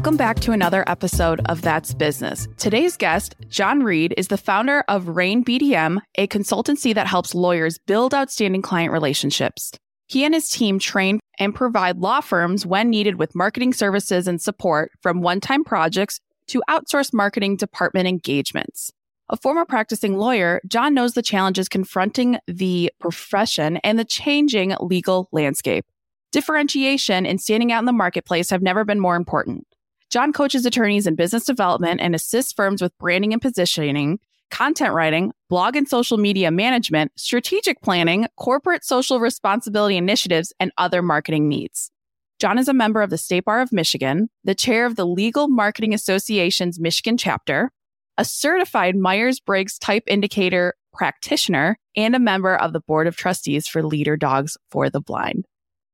Welcome back to another episode of That's Business. Today's guest, John Reed, is the founder of Rain BDM, a consultancy that helps lawyers build outstanding client relationships. He and his team train and provide law firms when needed with marketing services and support from one time projects to outsource marketing department engagements. A former practicing lawyer, John knows the challenges confronting the profession and the changing legal landscape. Differentiation and standing out in the marketplace have never been more important. John coaches attorneys in business development and assists firms with branding and positioning, content writing, blog and social media management, strategic planning, corporate social responsibility initiatives, and other marketing needs. John is a member of the State Bar of Michigan, the chair of the Legal Marketing Association's Michigan chapter, a certified Myers Briggs type indicator practitioner, and a member of the board of trustees for Leader Dogs for the Blind.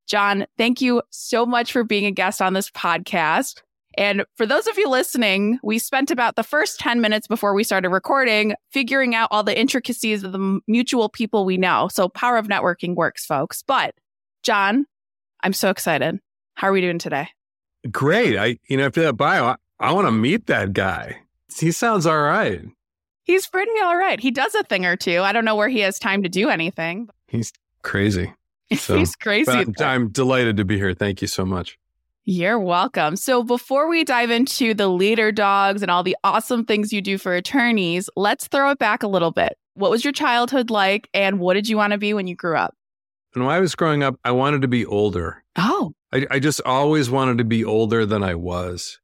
John, thank you so much for being a guest on this podcast. And for those of you listening, we spent about the first 10 minutes before we started recording figuring out all the intricacies of the mutual people we know. So, power of networking works, folks. But, John, I'm so excited. How are we doing today? Great. I, you know, after that bio, I, I want to meet that guy. He sounds all right. He's pretty all right. He does a thing or two. I don't know where he has time to do anything. He's crazy. So, He's crazy. I'm, I'm delighted to be here. Thank you so much. You're welcome. So, before we dive into the leader dogs and all the awesome things you do for attorneys, let's throw it back a little bit. What was your childhood like, and what did you want to be when you grew up? When I was growing up, I wanted to be older. Oh. I, I just always wanted to be older than I was.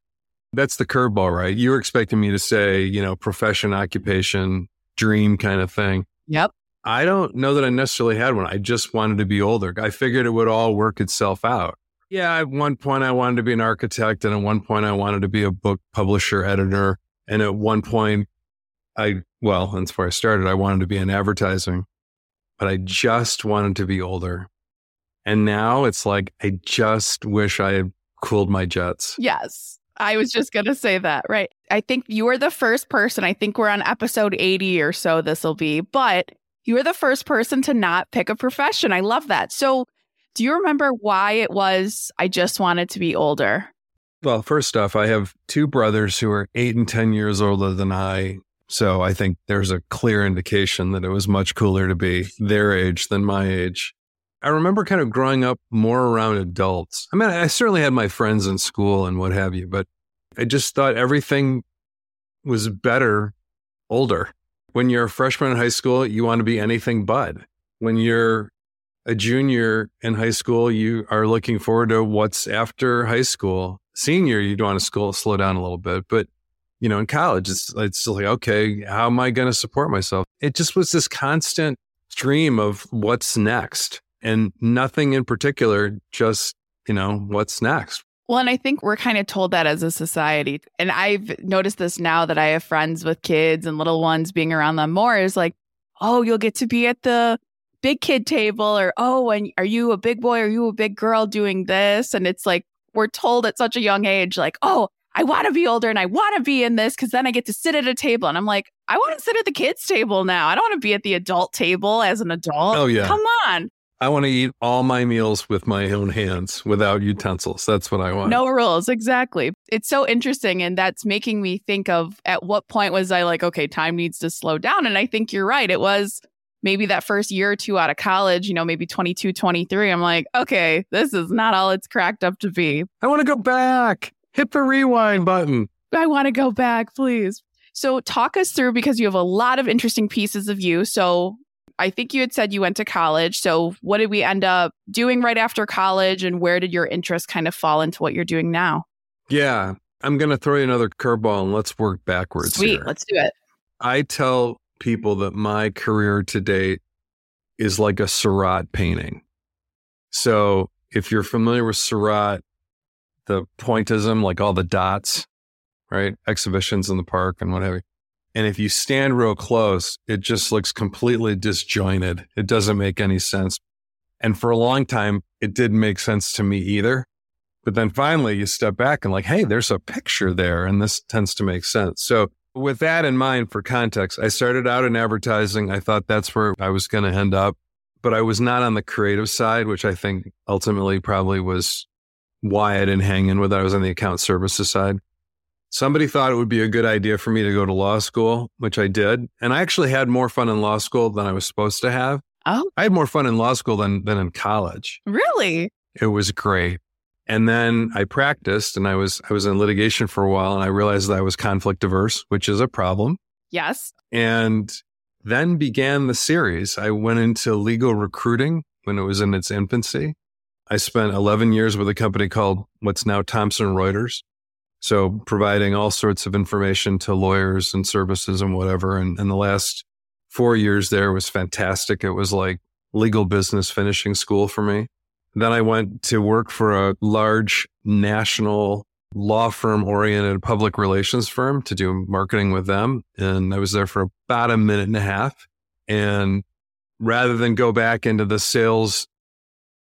That's the curveball, right? You were expecting me to say, you know, profession, occupation, dream kind of thing. Yep. I don't know that I necessarily had one. I just wanted to be older. I figured it would all work itself out. Yeah, at one point I wanted to be an architect, and at one point I wanted to be a book publisher, editor. And at one point, I, well, that's where I started. I wanted to be in advertising, but I just wanted to be older. And now it's like, I just wish I had cooled my jets. Yes. I was just going to say that, right? I think you are the first person. I think we're on episode 80 or so, this will be, but you are the first person to not pick a profession. I love that. So, do you remember why it was I just wanted to be older? Well, first off, I have two brothers who are eight and 10 years older than I. So I think there's a clear indication that it was much cooler to be their age than my age. I remember kind of growing up more around adults. I mean, I certainly had my friends in school and what have you, but I just thought everything was better older. When you're a freshman in high school, you want to be anything but. When you're a junior in high school, you are looking forward to what's after high school. Senior, you'd want to school, slow down a little bit, but you know, in college, it's it's like, okay, how am I going to support myself? It just was this constant stream of what's next, and nothing in particular. Just you know, what's next. Well, and I think we're kind of told that as a society. And I've noticed this now that I have friends with kids and little ones being around them more is like, oh, you'll get to be at the big kid table or oh and are you a big boy are you a big girl doing this and it's like we're told at such a young age like oh i want to be older and i want to be in this because then i get to sit at a table and i'm like i want to sit at the kids table now i don't want to be at the adult table as an adult oh yeah come on I want to eat all my meals with my own hands without utensils. That's what I want. No rules. Exactly. It's so interesting. And that's making me think of at what point was I like, okay, time needs to slow down. And I think you're right. It was maybe that first year or two out of college, you know, maybe 22, 23, I'm like, okay, this is not all it's cracked up to be. I want to go back. Hit the rewind button. I want to go back, please. So, talk us through because you have a lot of interesting pieces of you. So, I think you had said you went to college. So, what did we end up doing right after college, and where did your interest kind of fall into what you're doing now? Yeah, I'm going to throw you another curveball and let's work backwards. Sweet, here. let's do it. I tell people that my career to date is like a Seurat painting. So if you're familiar with Seurat, the pointism, like all the dots, right? Exhibitions in the park and whatever. And if you stand real close, it just looks completely disjointed. It doesn't make any sense. And for a long time, it didn't make sense to me either. But then finally you step back and like, Hey, there's a picture there. And this tends to make sense. So with that in mind, for context, I started out in advertising. I thought that's where I was going to end up, but I was not on the creative side, which I think ultimately probably was why I didn't hang in with it. I was on the account services side. Somebody thought it would be a good idea for me to go to law school, which I did. And I actually had more fun in law school than I was supposed to have. Oh, I had more fun in law school than, than in college. really? It was great. And then I practiced and I was I was in litigation for a while and I realized that I was conflict averse, which is a problem. Yes. And then began the series. I went into legal recruiting when it was in its infancy. I spent 11 years with a company called what's now Thomson Reuters. So providing all sorts of information to lawyers and services and whatever. And, and the last four years there was fantastic. It was like legal business finishing school for me. Then I went to work for a large national law firm oriented public relations firm to do marketing with them. And I was there for about a minute and a half. And rather than go back into the sales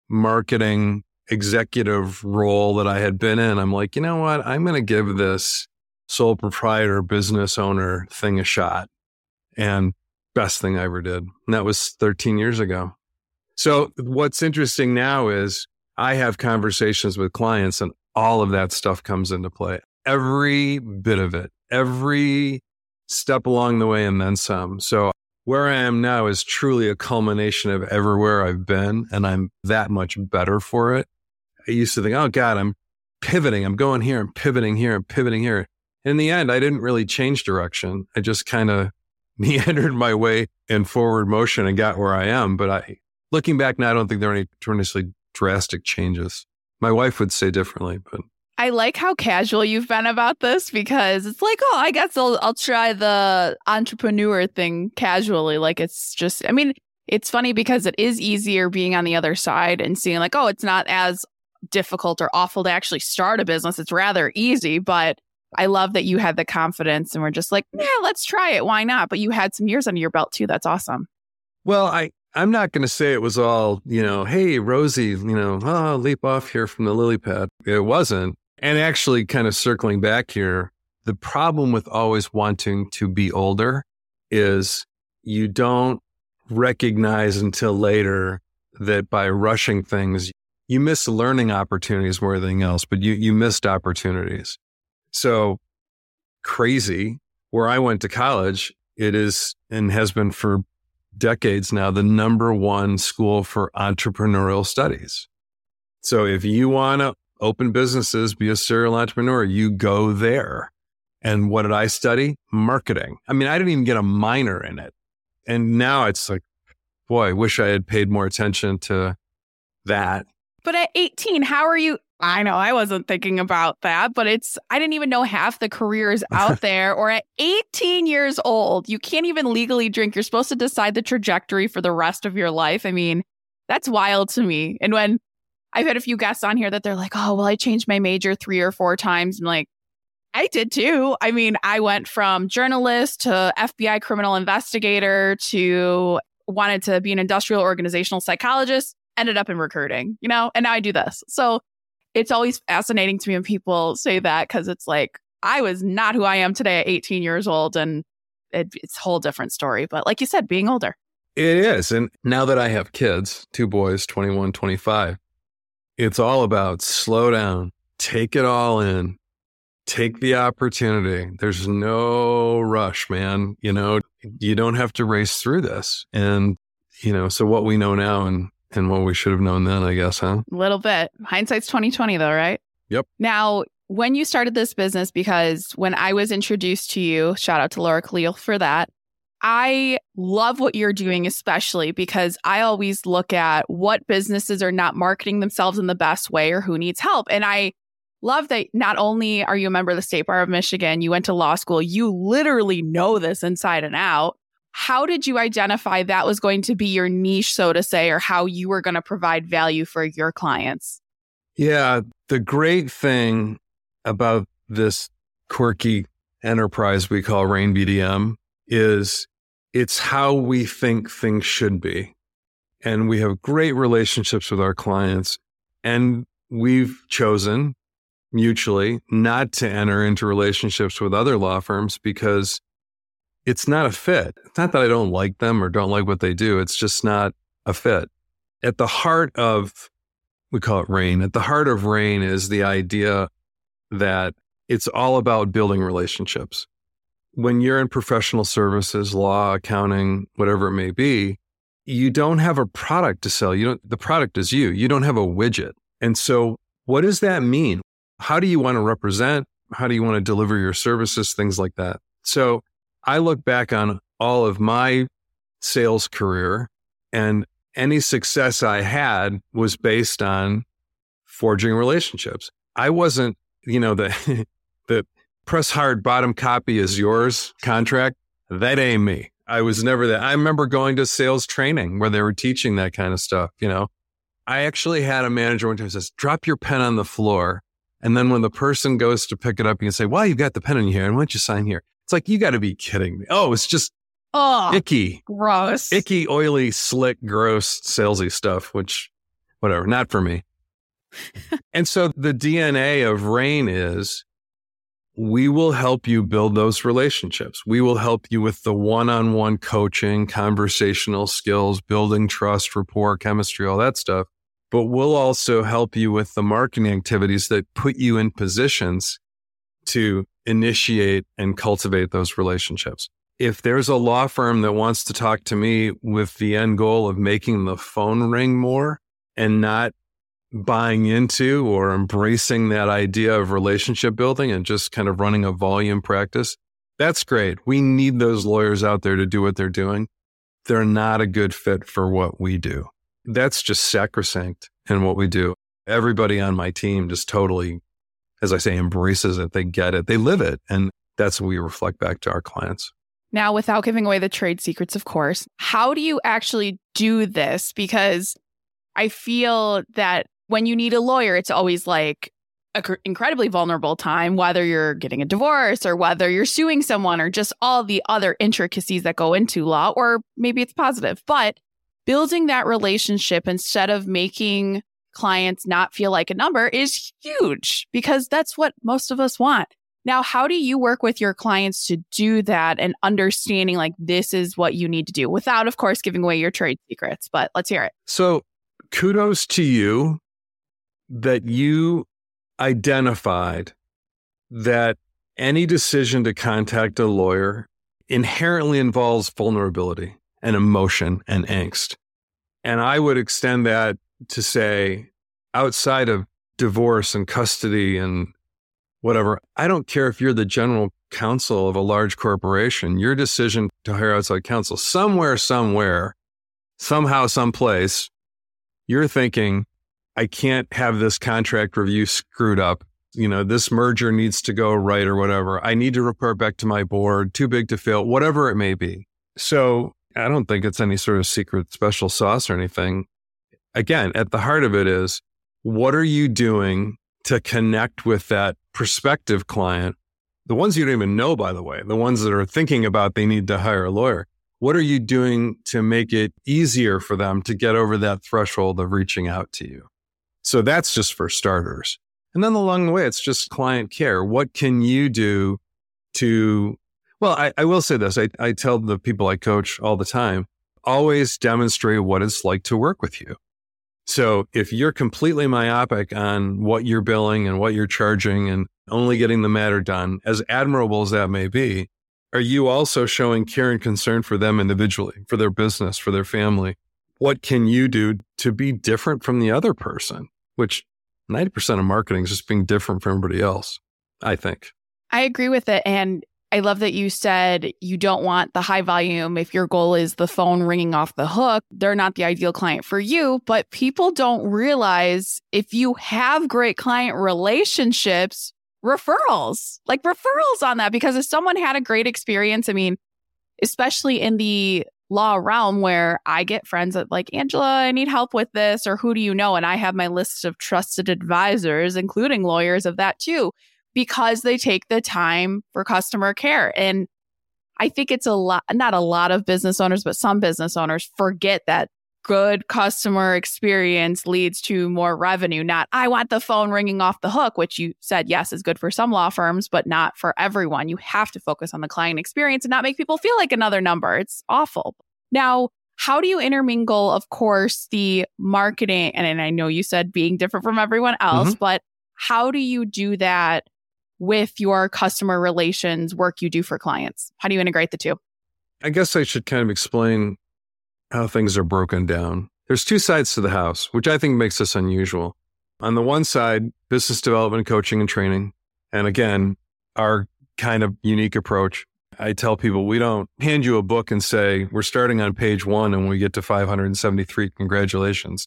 marketing executive role that I had been in, I'm like, you know what? I'm going to give this sole proprietor business owner thing a shot. And best thing I ever did. And that was 13 years ago. So what's interesting now is I have conversations with clients and all of that stuff comes into play. Every bit of it, every step along the way and then some. So where I am now is truly a culmination of everywhere I've been and I'm that much better for it. I used to think, oh God, I'm pivoting. I'm going here. I'm pivoting here. I'm pivoting here. In the end, I didn't really change direction. I just kind of meandered my way in forward motion and got where I am. But I, looking back now, I don't think there are any tremendously drastic changes. My wife would say differently, but I like how casual you've been about this because it's like, oh, I guess I'll I'll try the entrepreneur thing casually. Like it's just I mean, it's funny because it is easier being on the other side and seeing like, oh, it's not as difficult or awful to actually start a business. It's rather easy, but I love that you had the confidence and we're just like, yeah, let's try it. Why not? But you had some years under your belt too. That's awesome. Well, I, I'm not going to say it was all, you know, hey, Rosie, you know, oh, leap off here from the lily pad. It wasn't. And actually, kind of circling back here, the problem with always wanting to be older is you don't recognize until later that by rushing things, you miss learning opportunities more than anything else, but you, you missed opportunities. So crazy where I went to college, it is and has been for decades now the number one school for entrepreneurial studies. So if you want to open businesses, be a serial entrepreneur, you go there. And what did I study? Marketing. I mean, I didn't even get a minor in it. And now it's like, boy, I wish I had paid more attention to that. But at 18, how are you? I know I wasn't thinking about that, but it's, I didn't even know half the careers out there. Or at 18 years old, you can't even legally drink. You're supposed to decide the trajectory for the rest of your life. I mean, that's wild to me. And when I've had a few guests on here that they're like, oh, well, I changed my major three or four times. I'm like, I did too. I mean, I went from journalist to FBI criminal investigator to wanted to be an industrial organizational psychologist, ended up in recruiting, you know, and now I do this. So it's always fascinating to me when people say that because it's like, I was not who I am today at 18 years old. And it, it's a whole different story. But like you said, being older. It is. And now that I have kids, two boys, 21, 25, it's all about slow down, take it all in, take the opportunity. There's no rush, man. You know, you don't have to race through this. And, you know, so what we know now and and what we should have known then, I guess, huh? A little bit. Hindsight's 2020 though, right? Yep. Now, when you started this business, because when I was introduced to you, shout out to Laura Khalil for that. I love what you're doing, especially because I always look at what businesses are not marketing themselves in the best way or who needs help. And I love that not only are you a member of the State Bar of Michigan, you went to law school, you literally know this inside and out. How did you identify that was going to be your niche, so to say, or how you were going to provide value for your clients? Yeah. The great thing about this quirky enterprise we call Rain BDM is it's how we think things should be. And we have great relationships with our clients. And we've chosen mutually not to enter into relationships with other law firms because it's not a fit. It's not that I don't like them or don't like what they do. It's just not a fit. At the heart of we call it RAIN. At the heart of RAIN is the idea that it's all about building relationships. When you're in professional services, law, accounting, whatever it may be, you don't have a product to sell. You don't, the product is you. You don't have a widget. And so what does that mean? How do you want to represent? How do you want to deliver your services? Things like that. So I look back on all of my sales career and any success I had was based on forging relationships. I wasn't, you know, the, the press hard bottom copy is yours contract. That ain't me. I was never that. I remember going to sales training where they were teaching that kind of stuff, you know. I actually had a manager one time says, drop your pen on the floor. And then when the person goes to pick it up, you can say, well, you've got the pen in here. And why don't you sign here? It's like, you got to be kidding me. Oh, it's just Oh, icky, gross. icky, oily, slick, gross, salesy stuff, which, whatever, not for me. and so the DNA of RAIN is we will help you build those relationships. We will help you with the one on one coaching, conversational skills, building trust, rapport, chemistry, all that stuff. But we'll also help you with the marketing activities that put you in positions to initiate and cultivate those relationships. If there's a law firm that wants to talk to me with the end goal of making the phone ring more and not buying into or embracing that idea of relationship building and just kind of running a volume practice, that's great. We need those lawyers out there to do what they're doing. They're not a good fit for what we do. That's just sacrosanct in what we do. Everybody on my team just totally, as I say, embraces it. They get it. They live it. And that's what we reflect back to our clients. Now, without giving away the trade secrets, of course, how do you actually do this? Because I feel that when you need a lawyer, it's always like an cr- incredibly vulnerable time, whether you're getting a divorce or whether you're suing someone or just all the other intricacies that go into law, or maybe it's positive. But building that relationship instead of making clients not feel like a number is huge because that's what most of us want. Now, how do you work with your clients to do that and understanding like this is what you need to do without, of course, giving away your trade secrets? But let's hear it. So, kudos to you that you identified that any decision to contact a lawyer inherently involves vulnerability and emotion and angst. And I would extend that to say, outside of divorce and custody and whatever, I don't care if you're the general counsel of a large corporation, your decision to hire outside counsel, somewhere, somewhere, somehow, someplace, you're thinking, I can't have this contract review screwed up. You know, this merger needs to go right or whatever. I need to report back to my board, too big to fail, whatever it may be. So I don't think it's any sort of secret special sauce or anything. Again, at the heart of it is what are you doing to connect with that prospective client? The ones you don't even know, by the way, the ones that are thinking about they need to hire a lawyer. What are you doing to make it easier for them to get over that threshold of reaching out to you? So that's just for starters. And then along the way, it's just client care. What can you do to, well, I, I will say this. I, I tell the people I coach all the time, always demonstrate what it's like to work with you. So if you're completely myopic on what you're billing and what you're charging and only getting the matter done, as admirable as that may be, are you also showing care and concern for them individually, for their business, for their family? What can you do to be different from the other person? which 90% of marketing is just being different from everybody else, I think. I agree with it. And I love that you said you don't want the high volume. If your goal is the phone ringing off the hook, they're not the ideal client for you. But people don't realize if you have great client relationships, referrals, like referrals on that, because if someone had a great experience, I mean, especially in the law realm where I get friends that like, Angela, I need help with this, or who do you know? And I have my list of trusted advisors, including lawyers of that too, because they take the time for customer care. And I think it's a lot, not a lot of business owners, but some business owners forget that good customer experience leads to more revenue. Not, I want the phone ringing off the hook, which you said, yes, is good for some law firms, but not for everyone. You have to focus on the client experience and not make people feel like another number. It's awful. Now, how do you intermingle, of course, the marketing? And, and I know you said being different from everyone else, mm-hmm. but how do you do that with your customer relations work you do for clients? How do you integrate the two? I guess I should kind of explain how things are broken down. There's two sides to the house, which I think makes us unusual. On the one side, business development, coaching, and training. And again, our kind of unique approach. I tell people we don't hand you a book and say, we're starting on page one and when we get to 573, congratulations,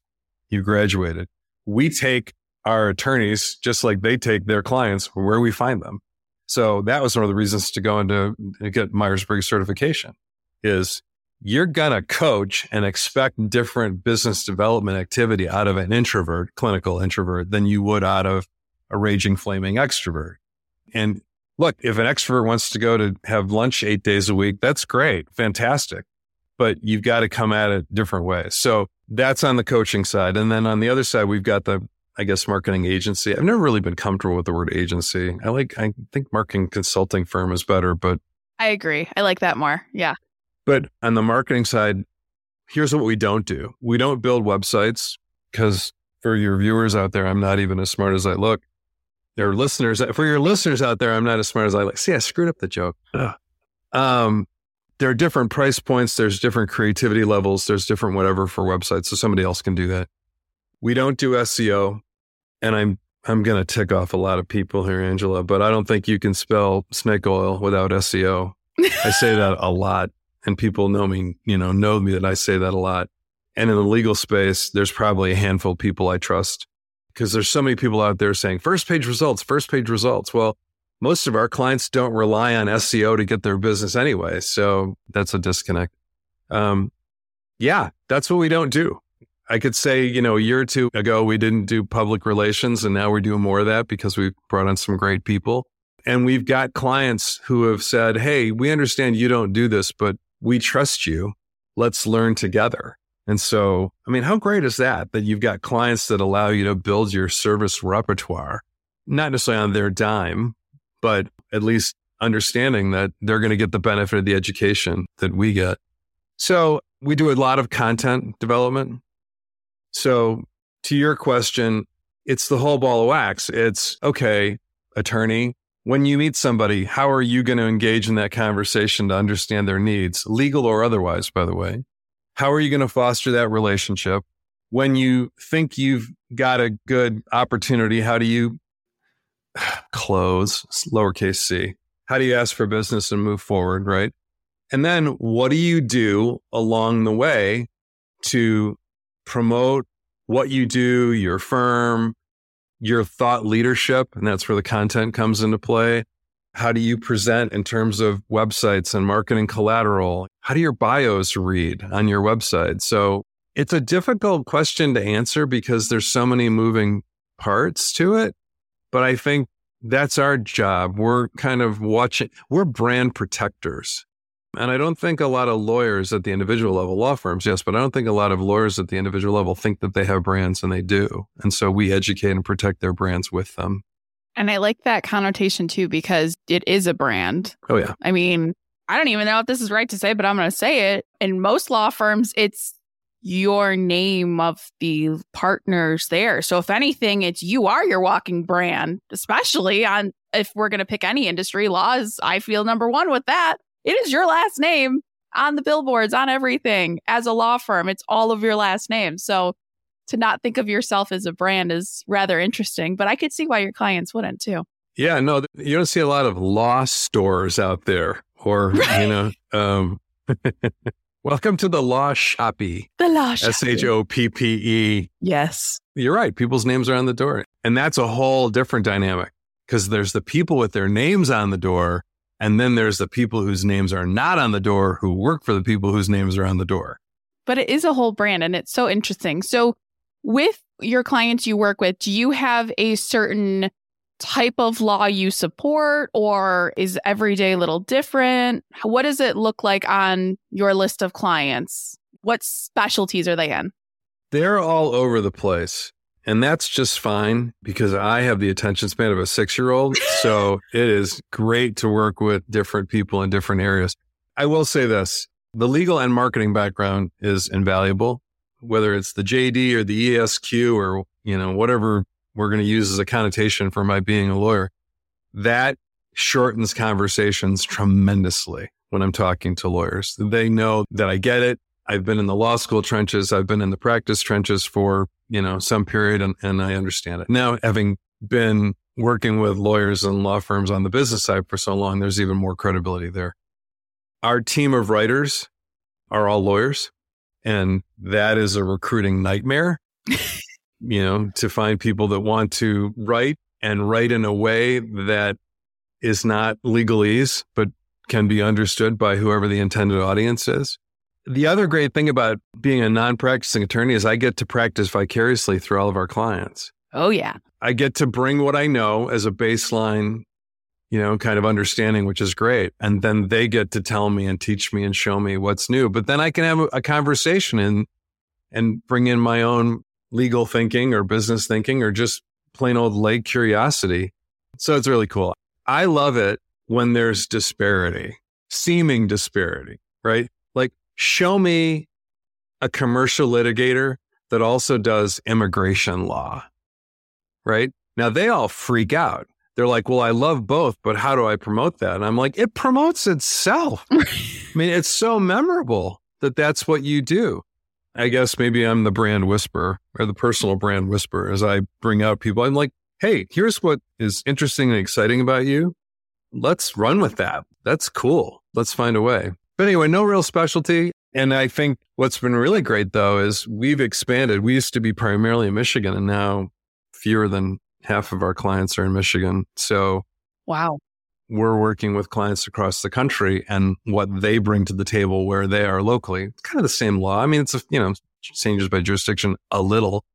you graduated. We take our attorneys, just like they take their clients where we find them. So that was one of the reasons to go into get Myers-Briggs certification is you're going to coach and expect different business development activity out of an introvert, clinical introvert, than you would out of a raging, flaming extrovert. And look, if an extrovert wants to go to have lunch eight days a week, that's great, fantastic. But you've got to come at it different ways. So that's on the coaching side. And then on the other side, we've got the, I guess, marketing agency. I've never really been comfortable with the word agency. I like, I think marketing consulting firm is better, but I agree. I like that more. Yeah. But on the marketing side, here's what we don't do. We don't build websites because for your viewers out there, I'm not even as smart as I look. There are listeners for your listeners out there. I'm not as smart as I look. See, I screwed up the joke. Um, there are different price points. There's different creativity levels. There's different whatever for websites. So somebody else can do that. We don't do SEO, and I'm I'm going to tick off a lot of people here, Angela, but I don't think you can spell snake oil without SEO. I say that a lot and people know me, you know, know me that I say that a lot. And in the legal space, there's probably a handful of people I trust because there's so many people out there saying first page results, first page results. Well, most of our clients don't rely on SEO to get their business anyway. So that's a disconnect. Um, yeah, that's what we don't do. I could say, you know, a year or two ago, we didn't do public relations and now we're doing more of that because we've brought on some great people. And we've got clients who have said, Hey, we understand you don't do this, but we trust you. Let's learn together. And so, I mean, how great is that? That you've got clients that allow you to build your service repertoire, not necessarily on their dime, but at least understanding that they're going to get the benefit of the education that we get. So we do a lot of content development. So to your question, it's the whole ball of wax. It's okay, attorney, when you meet somebody, how are you going to engage in that conversation to understand their needs, legal or otherwise, by the way? How are you going to foster that relationship? When you think you've got a good opportunity, how do you close, lowercase c? How do you ask for business and move forward, right? And then what do you do along the way to promote what you do, your firm, your thought leadership, and that's where the content comes into play. How do you present in terms of websites and marketing collateral? How do your bios read on your website? So it's a difficult question to answer because there's so many moving parts to it. But I think that's our job. We're kind of watching, we're brand protectors. And I don't think a lot of lawyers at the individual level, law firms, yes, but I don't think a lot of lawyers at the individual level think that they have brands and they do. And so we educate and protect their brands with them. And I like that connotation too, because it is a brand. Oh, yeah. I mean, I don't even know if this is right to say, but I'm going to say it. In most law firms, it's your name of the partners there. So if anything, it's you are your walking brand, especially on if we're going to pick any industry laws. I feel number one with that it is your last name on the billboards, on everything. As a law firm, it's all of your last name. So to not think of yourself as a brand is rather interesting, but I could see why your clients wouldn't too. Yeah, no, you don't see a lot of law stores out there or, you know, um, welcome to the law shoppy. The law S H O P P E. Yes. You're right. People's names are on the door. And that's a whole different dynamic because there's the people with their names on the door and then there's the people whose names are not on the door who work for the people whose names are on the door. But it is a whole brand and it's so interesting. So, with your clients you work with, do you have a certain type of law you support or is every day a little different? What does it look like on your list of clients? What specialties are they in? They're all over the place. And that's just fine because I have the attention span of a six year old. So it is great to work with different people in different areas. I will say this The legal and marketing background is invaluable, whether it's the JD or the ESQ or, you know, whatever we're going to use as a connotation for my being a lawyer. That shortens conversations tremendously when I'm talking to lawyers. They know that I get it. I've been in the law school trenches. I've been in the practice trenches for, you know, some period and, and I understand it. Now, having been working with lawyers and law firms on the business side for so long, there's even more credibility there. Our team of writers are all lawyers, and that is a recruiting nightmare. you know, to find people that want to write and write in a way that is not legalese, but can be understood by whoever the intended audience is. The other great thing about being a non practicing attorney is I get to practice vicariously through all of our clients. Oh, yeah. I get to bring what I know as a baseline, you know, kind of understanding, which is great. And then they get to tell me and teach me and show me what's new. But then I can have a conversation and, and bring in my own legal thinking or business thinking or just plain old lay curiosity. So it's really cool. I love it when there's disparity, seeming disparity, right? Like show me a commercial litigator that also does immigration law right? Now they all freak out. They're like, well, I love both, but how do I promote that? And I'm like, it promotes itself. I mean, it's so memorable that that's what you do. I guess maybe I'm the brand whisperer or the personal brand whisperer as I bring out people. I'm like, hey, here's what is interesting and exciting about you. Let's run with that. That's cool. Let's find a way. But anyway, no real specialty. And I think what's been really great though is we've expanded. We used to be primarily in Michigan and now fewer than half of our clients are in Michigan. So, wow. We're working with clients across the country and what they bring to the table where they are locally. It's kind of the same law. I mean, it's, a, you know, changes by jurisdiction a little,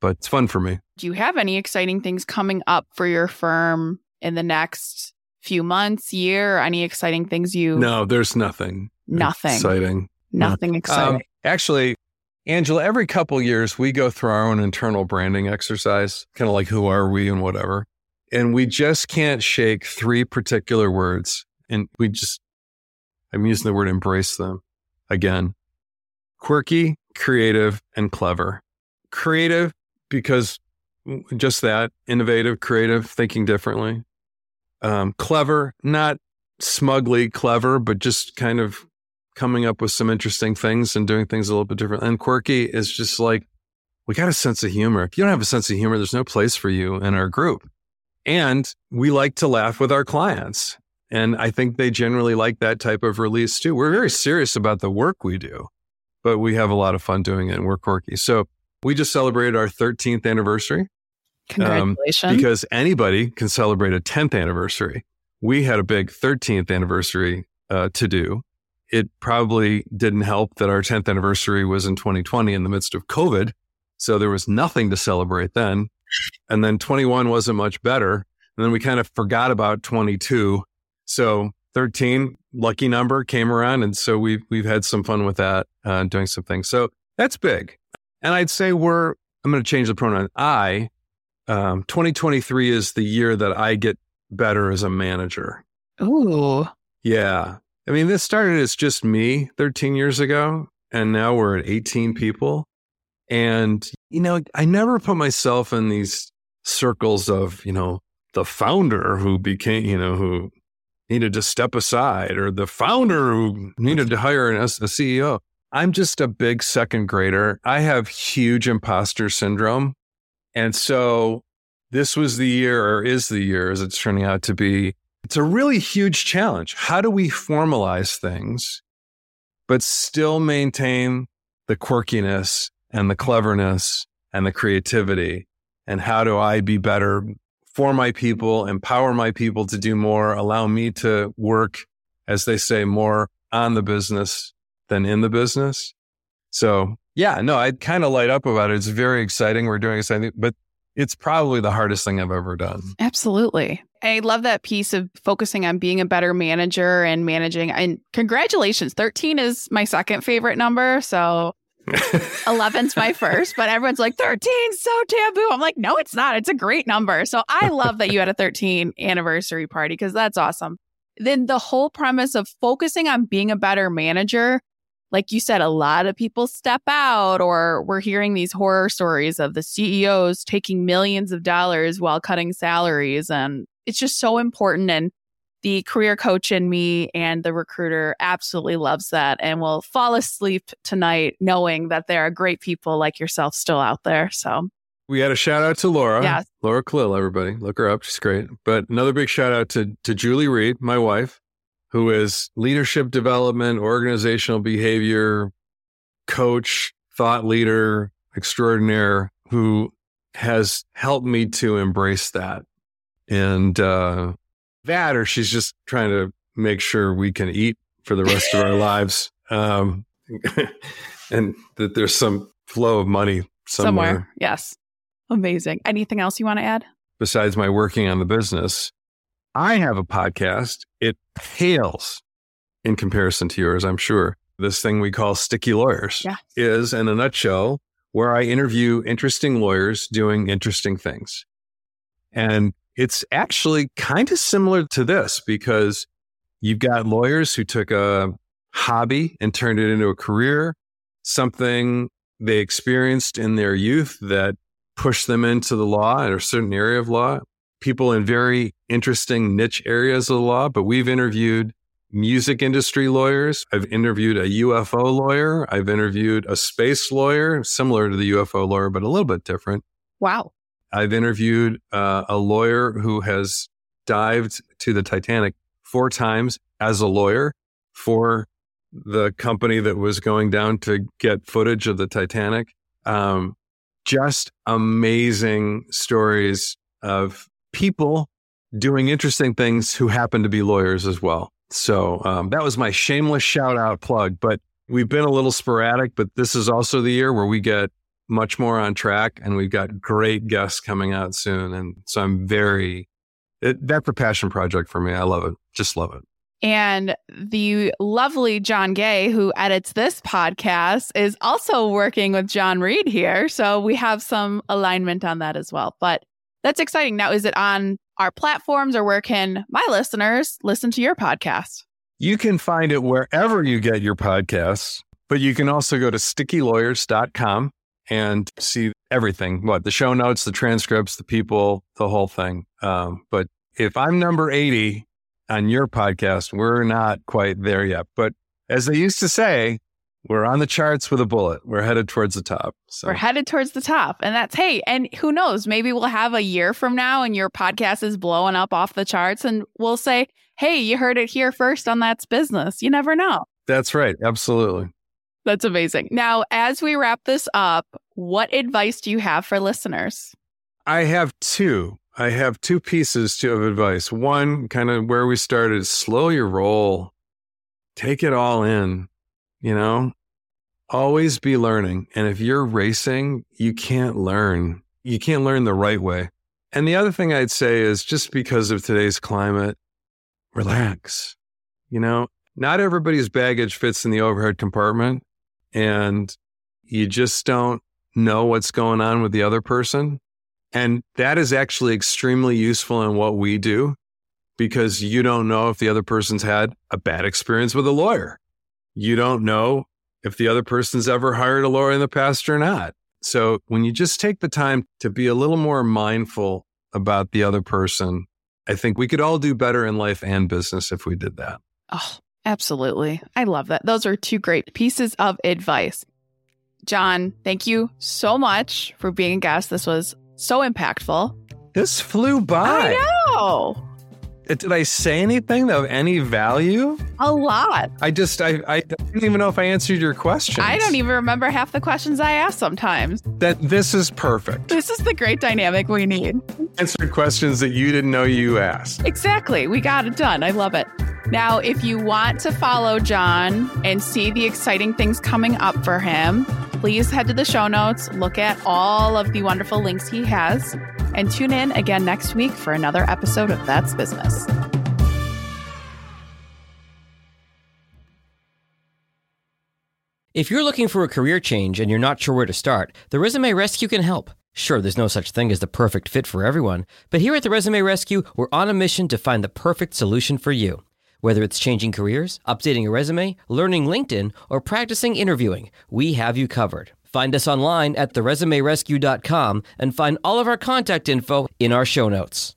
but it's fun for me. Do you have any exciting things coming up for your firm in the next few months, year? Any exciting things you? No, there's nothing. Nothing exciting. Nothing no. exciting. Um, actually, Angela, every couple years we go through our own internal branding exercise, kind of like who are we and whatever. And we just can't shake three particular words. And we just, I'm using the word embrace them again. Quirky, creative, and clever. Creative because just that, innovative, creative, thinking differently. Um, clever, not smugly clever, but just kind of coming up with some interesting things and doing things a little bit different. And quirky is just like, we got a sense of humor. If you don't have a sense of humor, there's no place for you in our group. And we like to laugh with our clients. And I think they generally like that type of release too. We're very serious about the work we do, but we have a lot of fun doing it and we're quirky. So we just celebrated our 13th anniversary. Congratulations. Um, because anybody can celebrate a 10th anniversary. We had a big 13th anniversary uh, to do it probably didn't help that our 10th anniversary was in 2020 in the midst of COVID. So there was nothing to celebrate then. And then 21 wasn't much better. And then we kind of forgot about 22. So 13, lucky number came around. And so we've, we've had some fun with that, uh, doing some things. So that's big. And I'd say we're, I'm going to change the pronoun I. Um, 2023 is the year that I get better as a manager. Ooh. Yeah. I mean, this started as just me 13 years ago, and now we're at 18 people. And, you know, I never put myself in these circles of, you know, the founder who became, you know, who needed to step aside or the founder who needed to hire an, a CEO. I'm just a big second grader. I have huge imposter syndrome. And so this was the year, or is the year, as it's turning out to be, it's a really huge challenge. How do we formalize things, but still maintain the quirkiness and the cleverness and the creativity? And how do I be better for my people, empower my people to do more, allow me to work, as they say, more on the business than in the business? So yeah, no, I kind of light up about it. It's very exciting. We're doing exciting, but it's probably the hardest thing I've ever done. Absolutely. I love that piece of focusing on being a better manager and managing. And congratulations, 13 is my second favorite number. So 11's my first, but everyone's like, 13 so taboo. I'm like, no, it's not. It's a great number. So I love that you had a 13 anniversary party because that's awesome. Then the whole premise of focusing on being a better manager like you said, a lot of people step out, or we're hearing these horror stories of the CEOs taking millions of dollars while cutting salaries. And it's just so important. And the career coach in me and the recruiter absolutely loves that and will fall asleep tonight knowing that there are great people like yourself still out there. So we had a shout out to Laura. Yes. Laura Khalil, everybody. Look her up. She's great. But another big shout out to, to Julie Reed, my wife, who is leadership development, organizational behavior coach, thought leader extraordinaire, who has helped me to embrace that. And uh, that, or she's just trying to make sure we can eat for the rest of our lives. Um, and that there's some flow of money somewhere. somewhere. Yes. Amazing. Anything else you want to add? Besides my working on the business, I have a podcast. It pales in comparison to yours, I'm sure. This thing we call Sticky Lawyers yeah. is, in a nutshell, where I interview interesting lawyers doing interesting things. And it's actually kind of similar to this because you've got lawyers who took a hobby and turned it into a career, something they experienced in their youth that pushed them into the law or a certain area of law, people in very interesting niche areas of the law. But we've interviewed music industry lawyers. I've interviewed a UFO lawyer. I've interviewed a space lawyer, similar to the UFO lawyer, but a little bit different. Wow. I've interviewed uh, a lawyer who has dived to the Titanic four times as a lawyer for the company that was going down to get footage of the Titanic. Um, just amazing stories of people doing interesting things who happen to be lawyers as well. So um, that was my shameless shout out plug. But we've been a little sporadic, but this is also the year where we get much more on track and we've got great guests coming out soon. And so I'm very, it, that's a passion project for me. I love it. Just love it. And the lovely John Gay, who edits this podcast, is also working with John Reed here. So we have some alignment on that as well. But that's exciting. Now, is it on our platforms or where can my listeners listen to your podcast? You can find it wherever you get your podcasts, but you can also go to stickylawyers.com and see everything what the show notes, the transcripts, the people, the whole thing. Um, but if I'm number 80 on your podcast, we're not quite there yet. But as they used to say, we're on the charts with a bullet. We're headed towards the top. So. We're headed towards the top. And that's, hey, and who knows? Maybe we'll have a year from now and your podcast is blowing up off the charts and we'll say, hey, you heard it here first on That's Business. You never know. That's right. Absolutely. That's amazing. Now, as we wrap this up, what advice do you have for listeners? I have two. I have two pieces to, of advice. One, kind of where we started, slow your roll, take it all in. You know, always be learning. And if you're racing, you can't learn. You can't learn the right way. And the other thing I'd say is just because of today's climate, relax. You know, not everybody's baggage fits in the overhead compartment and you just don't know what's going on with the other person. And that is actually extremely useful in what we do because you don't know if the other person's had a bad experience with a lawyer. You don't know if the other person's ever hired a lawyer in the past or not. So when you just take the time to be a little more mindful about the other person, I think we could all do better in life and business if we did that. Oh, Absolutely. I love that. Those are two great pieces of advice. John, thank you so much for being a guest. This was so impactful. This flew by. I know. Did I say anything of any value? A lot. I just, I, I didn't even know if I answered your question. I don't even remember half the questions I ask sometimes. That this is perfect. This is the great dynamic we need. Answered questions that you didn't know you asked. Exactly. We got it done. I love it. Now, if you want to follow John and see the exciting things coming up for him, please head to the show notes, look at all of the wonderful links he has, and tune in again next week for another episode of That's Business. If you're looking for a career change and you're not sure where to start, the Resume Rescue can help. Sure, there's no such thing as the perfect fit for everyone, but here at the Resume Rescue, we're on a mission to find the perfect solution for you. Whether it's changing careers, updating a resume, learning LinkedIn, or practicing interviewing, we have you covered. Find us online at theresumerescue.com and find all of our contact info in our show notes.